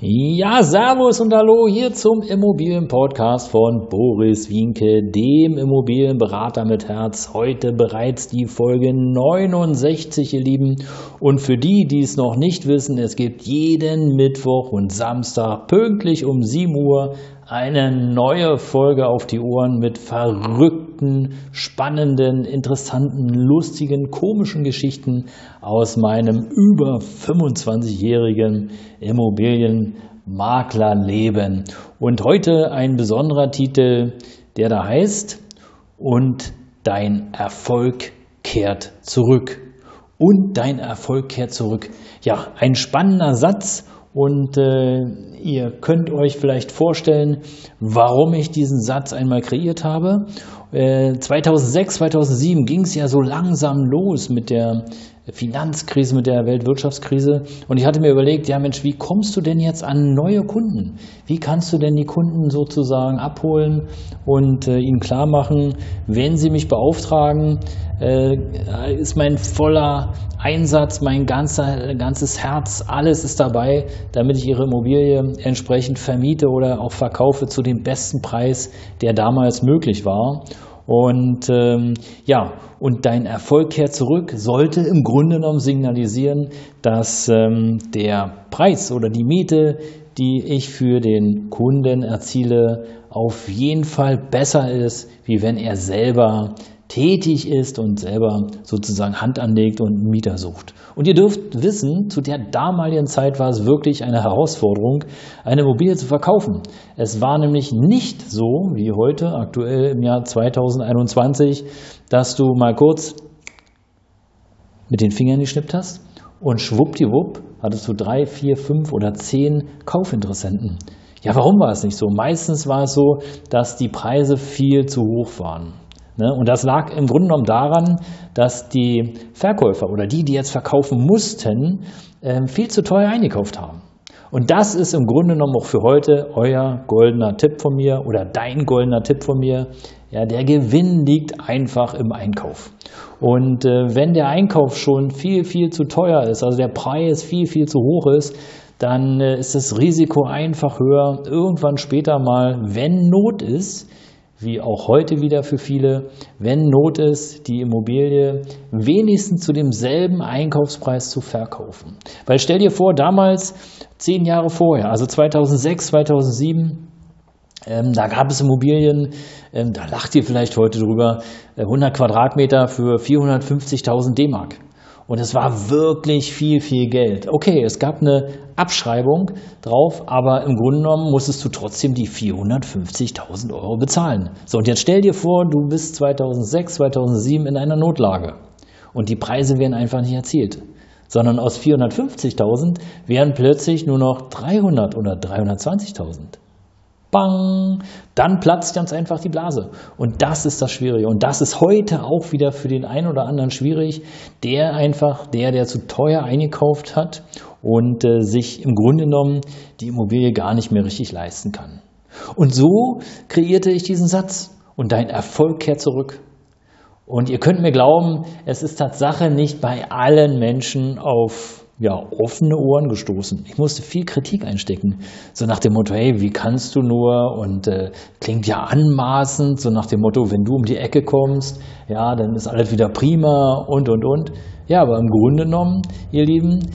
Ja, Servus und Hallo hier zum Immobilienpodcast von Boris Wienke, dem Immobilienberater mit Herz. Heute bereits die Folge 69, ihr Lieben. Und für die, die es noch nicht wissen, es gibt jeden Mittwoch und Samstag pünktlich um 7 Uhr eine neue Folge auf die Ohren mit verrückten, spannenden, interessanten, lustigen, komischen Geschichten aus meinem über 25-jährigen Immobilienmaklerleben. Und heute ein besonderer Titel, der da heißt Und dein Erfolg kehrt zurück. Und dein Erfolg kehrt zurück. Ja, ein spannender Satz und äh, ihr könnt euch vielleicht vorstellen, warum ich diesen Satz einmal kreiert habe. Äh, 2006, 2007 ging es ja so langsam los mit der Finanzkrise, mit der Weltwirtschaftskrise. Und ich hatte mir überlegt, ja Mensch, wie kommst du denn jetzt an neue Kunden? Wie kannst du denn die Kunden sozusagen abholen und äh, ihnen klar machen, wenn sie mich beauftragen, äh, ist mein voller Einsatz, mein ganzer, ganzes Herz, alles ist dabei, damit ich ihre Immobilie entsprechend vermiete oder auch verkaufe zu dem besten Preis, der damals möglich war. Und ähm, ja, und dein Erfolg kehrt zurück, sollte im Grunde genommen signalisieren, dass ähm, der Preis oder die Miete, die ich für den Kunden erziele, auf jeden Fall besser ist, wie wenn er selber tätig ist und selber sozusagen Hand anlegt und Mieter sucht. Und ihr dürft wissen, zu der damaligen Zeit war es wirklich eine Herausforderung, eine Immobilie zu verkaufen. Es war nämlich nicht so wie heute, aktuell im Jahr 2021, dass du mal kurz mit den Fingern geschnippt hast und schwuppdiwupp hattest du drei, vier, fünf oder zehn Kaufinteressenten. Ja, warum war es nicht so? Meistens war es so, dass die Preise viel zu hoch waren. Ne? Und das lag im Grunde genommen daran, dass die Verkäufer oder die, die jetzt verkaufen mussten, ähm, viel zu teuer eingekauft haben. Und das ist im Grunde genommen auch für heute euer goldener Tipp von mir oder dein goldener Tipp von mir. Ja, der Gewinn liegt einfach im Einkauf. Und äh, wenn der Einkauf schon viel, viel zu teuer ist, also der Preis viel, viel zu hoch ist, dann äh, ist das Risiko einfach höher, irgendwann später mal, wenn Not ist, wie auch heute wieder für viele, wenn Not ist, die Immobilie wenigstens zu demselben Einkaufspreis zu verkaufen. Weil stell dir vor, damals, zehn Jahre vorher, also 2006, 2007, ähm, da gab es Immobilien, ähm, da lacht ihr vielleicht heute drüber, 100 äh, Quadratmeter für 450.000 D-Mark. Und es war wirklich viel, viel Geld. Okay, es gab eine Abschreibung drauf, aber im Grunde genommen musstest du trotzdem die 450.000 Euro bezahlen. So, und jetzt stell dir vor, du bist 2006, 2007 in einer Notlage und die Preise werden einfach nicht erzielt, sondern aus 450.000 wären plötzlich nur noch 300 oder 320.000. Bang, dann platzt ganz einfach die Blase. Und das ist das Schwierige. Und das ist heute auch wieder für den einen oder anderen schwierig, der einfach, der, der zu teuer eingekauft hat und äh, sich im Grunde genommen die Immobilie gar nicht mehr richtig leisten kann. Und so kreierte ich diesen Satz. Und dein Erfolg kehrt zurück. Und ihr könnt mir glauben, es ist Tatsache nicht bei allen Menschen auf ja, offene Ohren gestoßen. Ich musste viel Kritik einstecken. So nach dem Motto, hey, wie kannst du nur? Und äh, klingt ja anmaßend, so nach dem Motto, wenn du um die Ecke kommst, ja, dann ist alles wieder prima und und und. Ja, aber im Grunde genommen, ihr Lieben,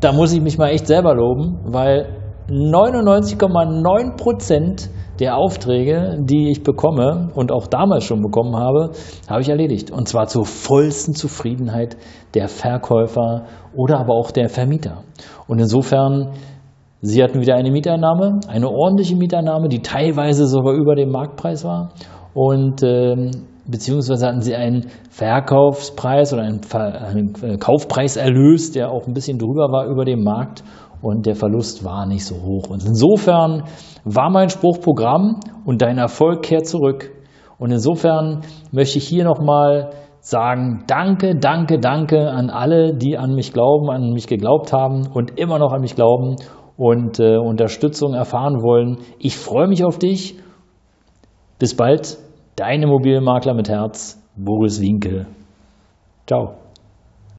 da muss ich mich mal echt selber loben, weil 99,9 Prozent der Aufträge, die ich bekomme und auch damals schon bekommen habe, habe ich erledigt. Und zwar zur vollsten Zufriedenheit der Verkäufer oder aber auch der Vermieter. Und insofern, sie hatten wieder eine Mieteinnahme, eine ordentliche Mieteinnahme, die teilweise sogar über dem Marktpreis war. Und ähm, beziehungsweise hatten sie einen Verkaufspreis oder einen, Ver einen Kaufpreiserlös, der auch ein bisschen drüber war über dem Markt. Und der Verlust war nicht so hoch. Und insofern war mein Spruchprogramm und dein Erfolg kehrt zurück. Und insofern möchte ich hier nochmal sagen, danke, danke, danke an alle, die an mich glauben, an mich geglaubt haben und immer noch an mich glauben und äh, Unterstützung erfahren wollen. Ich freue mich auf dich. Bis bald, dein Immobilienmakler mit Herz, Boris Winkel. Ciao.